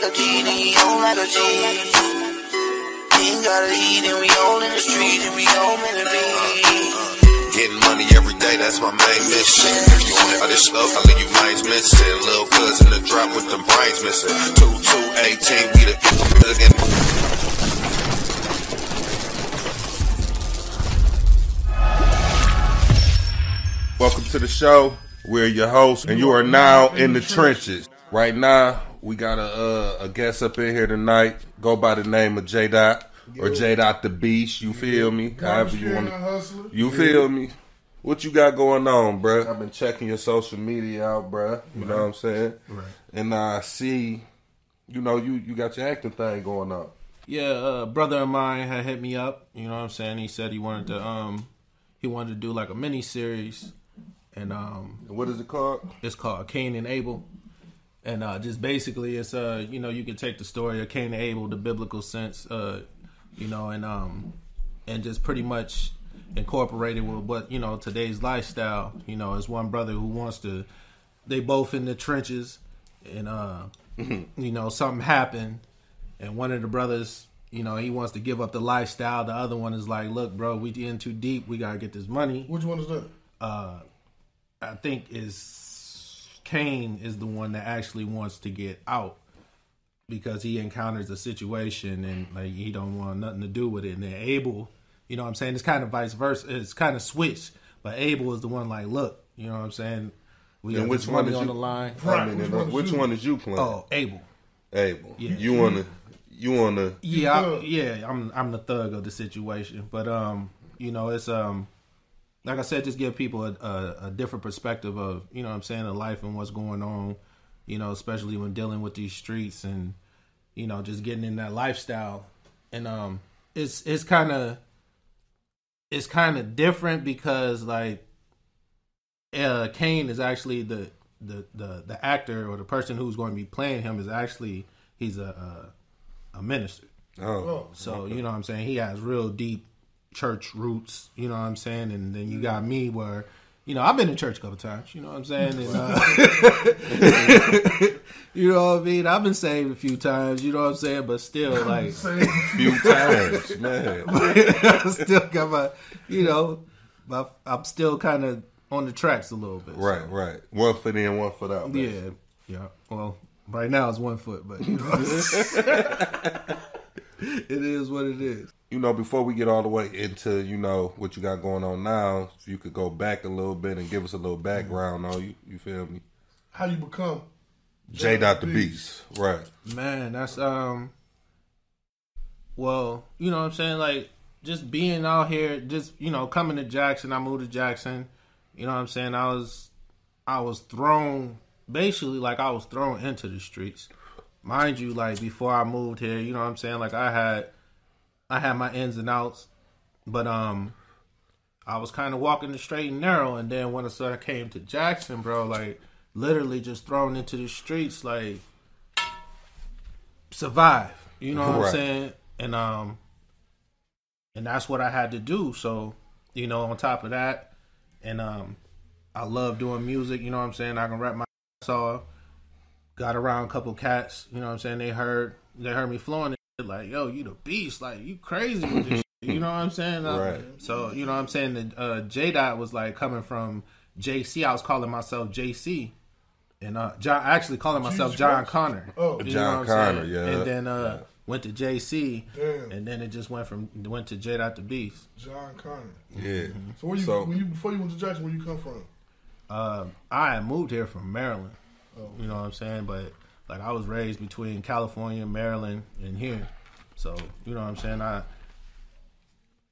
like a G, then he on like a G. Ain't gotta eat, and we all in the street, and we all meant to be. Getting money every day, that's my main mission. If you want all this stuff, I leave you minds missing. The drop with them brains missing. We the. Welcome to the show. We're your hosts, and you are now in the trenches. Right now, we got a uh, a guest up in here tonight. Go by the name of J Dot or J Dot the Beast. You feel me? However you want to. You feel me? What you got going on, bruh? I've been checking your social media out, bruh. You know what I'm saying? Right. And I see, you know, you you got your acting thing going on. Yeah, a brother of mine had hit me up. You know what I'm saying? He said he wanted to um he wanted to do like a mini series, and um And what is it called? it's called Cain and Abel. And uh, just basically, it's uh, you know, you can take the story of Cain and Abel, the biblical sense, uh, you know, and um, and just pretty much incorporate it with what you know today's lifestyle. You know, it's one brother who wants to. They both in the trenches, and uh, you know, something happened, and one of the brothers, you know, he wants to give up the lifestyle. The other one is like, look, bro, we in too deep. We gotta get this money. Which one is that? uh I think is Cain is the one that actually wants to get out because he encounters a situation and like he don't want nothing to do with it. And then Abel, you know what I'm saying? It's kind of vice versa. It's kind of switched. But Abel is the one like, look, you know what I'm saying? We And got which one money is on you- the line. I mean, Which one is which you? one is you playing? Oh, Abel. Abel. Yeah. You wanna you wanna Yeah, I, yeah, I'm I'm the thug of the situation, but um, you know, it's um, like I said, just give people a, a, a different perspective of you know what I'm saying of life and what's going on, you know, especially when dealing with these streets and you know just getting in that lifestyle, and um, it's it's kind of it's kind of different because like uh Cain is actually the the the the actor or the person who's going to be playing him is actually he's a a, a minister. Oh, So you know what I'm saying? He has real deep church roots, you know what I'm saying? And then you got me where you know, I've been in church a couple times, you know what I'm saying? And, uh, you know what I mean? I've been saved a few times, you know what I'm saying? But still, like, few times, man. I still got my, you know, my, I'm still kind of on the tracks a little bit. so. Right, right. One foot in, one foot out. Yeah, yeah. Well, right now it's one foot, but you know, it is what it is. You know, before we get all the way into, you know, what you got going on now, if you could go back a little bit and give us a little background on you, you feel me? How you become? J Dot the Beast. Right. Man, that's um. Well, you know what I'm saying, like just being out here, just you know, coming to Jackson. I moved to Jackson. You know what I'm saying? I was, I was thrown basically like I was thrown into the streets. Mind you, like before I moved here, you know what I'm saying? Like I had, I had my ins and outs, but um, I was kind of walking the straight and narrow, and then when I sort of came to Jackson, bro, like literally just thrown into the streets, like survive. You know what Right. I'm saying? And um, and that's what I had to do. So you know, on top of that, and um, I love doing music. You know what I'm saying? I can rap my ass off. Got around a couple cats. You know what I'm saying? They heard they heard me flowing. They're like, yo, you the beast. Like you crazy with this. shit. You know what I'm saying? Uh, Right. So you know what I'm saying? The uh, J Dot was like coming from JC. I was calling myself JC. And uh, John, actually calling myself Jesus John Christ. Connor. Oh. You John know what I'm Connor, saying? yeah. And then uh, went to JC, Damn. and then it just went from went to J Dot the Beast. John Connor. Yeah. So where you So- when you before you went to Jackson, where you come from? Uh, I had moved here from Maryland. You know what I'm saying? But like I was raised between California, Maryland, and here. So you know what I'm saying? I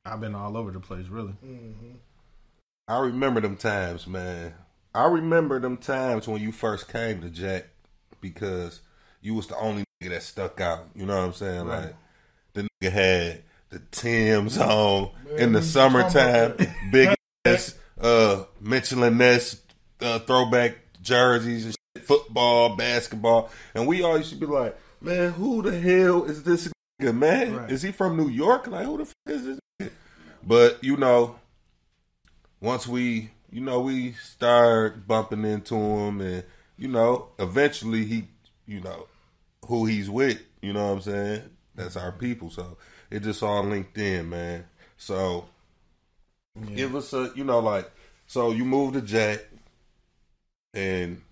I've been all over the place, really. I remember them times, man. I remember them times when you first came to Jack because you was the only nigga that stuck out. You know what I'm saying? Right. Like the nigga had the Tim's on in the summertime, big ass uh Mitchell and Ness uh, throwback jerseys and shit, football, basketball, and we all used to be like, "Man, who the hell is this nigga? Man, Right. is he from New York? Like, who the fuck is this?" Nigga? But you know, once we, you know, we start bumping into him, and you know, eventually he you know, who he's with. You know what I'm saying? That's our people. So it just all linked in, man. So give us a, you know, like, so you move to Jack, and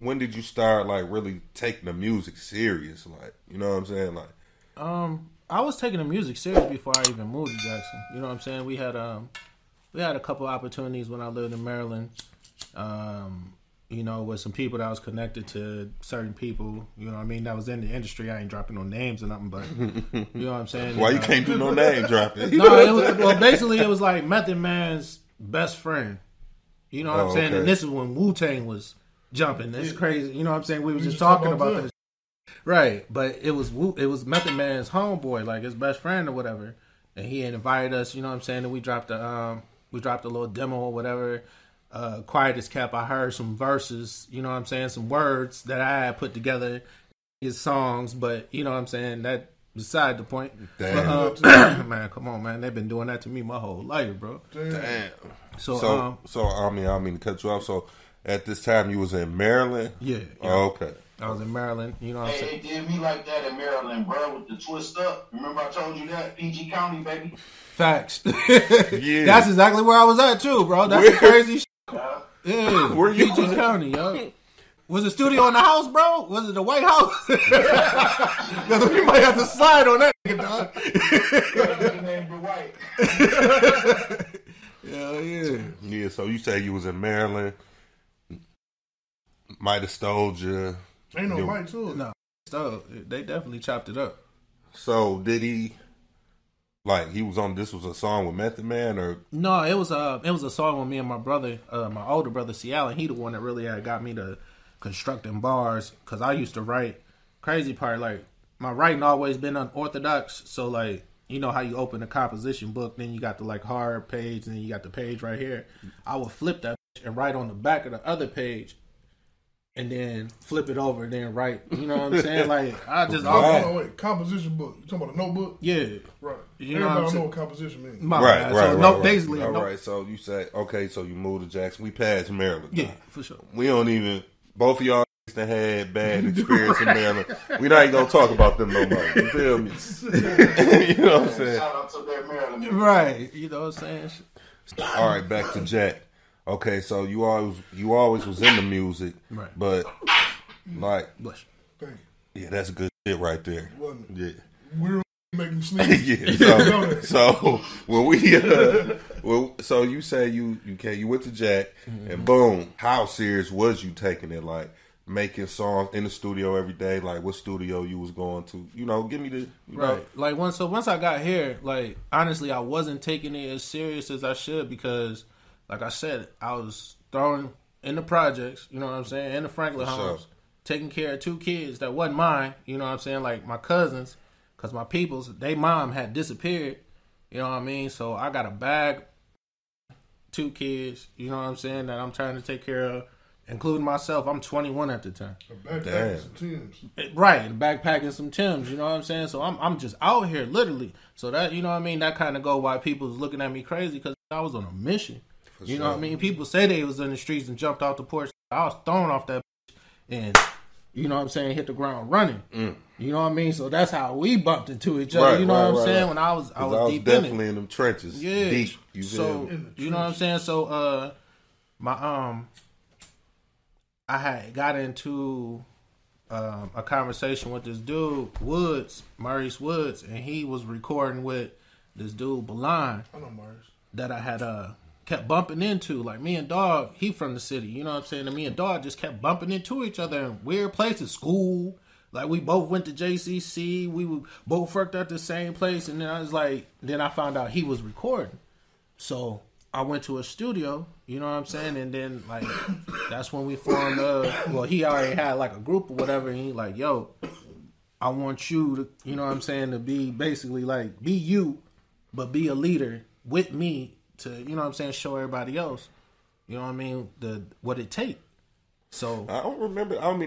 when did you start like really taking the music serious? Like, you know what I'm saying? Like, Um, I was taking the music serious before I even moved to Jackson. You know what I'm saying? We had um, we had a couple opportunities when I lived in Maryland. Um, you know, with some people that I was connected to certain people. You know what I mean? That was in the industry. I ain't dropping no names or nothing, but you know what I'm saying? why you Uh, can't do no name dropping? No, it was, well, basically, it was like Method Man's best friend. You know what Oh, I'm saying? okay. And this is when Wu Tang was jumping. It's crazy. You know what I'm saying? We were just talking about about that. this. Right, but it was it was Method Man's homeboy, like his best friend or whatever, and he had invited us. You know what I'm saying? And we dropped a um, we dropped a little demo or whatever. Uh, quiet as kept. I heard some verses. You know what I'm saying? Some words that I had put together his songs, but you know what I'm saying? That beside the point. Damn. But, uh, man, come on, man. They've been doing that to me my whole life, bro. Damn. So, So, um, so I mean, I mean to cut you off. So, at this time, you was in Maryland. yeah, yeah. Oh, okay. I was in Maryland. You know what I'm Hey, saying? they did me like that in Maryland, bro, with the twist up. Remember I told you that? PG County, baby. Facts. Yeah. That's exactly where I was at too, bro. That's the crazy. Shit. Uh, Yeah, Where you PG was? County, yo. Was the studio in the house, bro? Was it the White House? 'Cause we might have to slide on that, nigga, dog. nigga named Dwight. Hell yeah. Yeah. So you say you was in Maryland. Might have stole you. Ain't no Yeah. mic to it. No. So they definitely chopped it up. So did he? Like he was on. This was a song with Method Man, or No, it was a it was a song with me and my brother, uh, my older brother, C. Allen. He the one that really had got me to constructing bars because I used to write. Crazy part, like my writing always been unorthodox. So like you know how you open a composition book, then you got the like hard page, and then you got the page right here. I would flip that and write on the back of the other page, and then flip it over, and then write. You know what I'm saying? Like I just Wow. always, Oh, wait, composition book. You talking about a notebook? yeah. Right. You know what I'm Everybody know what composition means. My right, right, so right, no, right. basically, All no, right. So you say okay. So you move to Jackson. We passed Maryland. yeah, for sure. We don't even. Both of y'all that had bad experience in Maryland. We not even gonna talk about them no more. You feel me? you know what I'm saying? Shout out to that Maryland. Right. You know what I'm saying? All right, back to Jack. Okay, so you always you always was in the music, Right. but like, Bless Thank you. yeah, that's good shit right there. Wasn't? Yeah. We're make me sneeze. yeah. So, so when we, uh, well, so you say you you can you went to Jack and boom, how serious was you taking it? Like making songs in the studio every day? Like what studio you was going to? You know, give me the you know, Right. Like once so once I got here, like honestly I wasn't taking it as serious as I should because like I said, I was thrown in the projects, you know what I'm saying, in the Franklin For sure. homes, taking care of two kids that wasn't mine, you know what I'm saying, like my cousins, cuz my peoples, they mom had disappeared, you know what I mean? So I got a bag two kids, you know what I'm saying, that I'm trying to take care of, including myself. I'm 21 at the time. Backpack Damn. some Timbs. Eh, right, and backpacking some Tims, you know what I'm saying? So I'm I'm just out here literally. So that you know what I mean, that kind of go why people's looking at me crazy cuz I was on a mission. You know what I mean? People say they was in the streets and jumped off the porch. I was thrown off that and you know what I'm saying, hit the ground running. You know what I mean? So that's how we bumped into each other. Mm. Right, you know right, what I'm right, saying? right. When I was I was, deep in it. definitely in, them trenches, Yeah. deep. You so? In you know what I'm saying? So uh my um I had got into um a conversation with this dude, Woods, Maurice Woods, and he was recording with this dude Balan I know Myers. that I had uh kept bumping into. Like me and Dog, he from the city, you know what I'm saying? And me and Dog just kept bumping into each other in weird places, school. Like we both went to JCC, we both worked at the same place, and then I was like, then I found out he was recording. So I went to a studio, you know what I'm saying, and then like that's when we formed. Uh, well, he already had like a group or whatever, and he like, yo, I want you to, you know what I'm saying, to be basically like be you, but be a leader with me to, you know what I'm saying, show everybody else, you know what I mean, the what it take. So I don't remember. I mean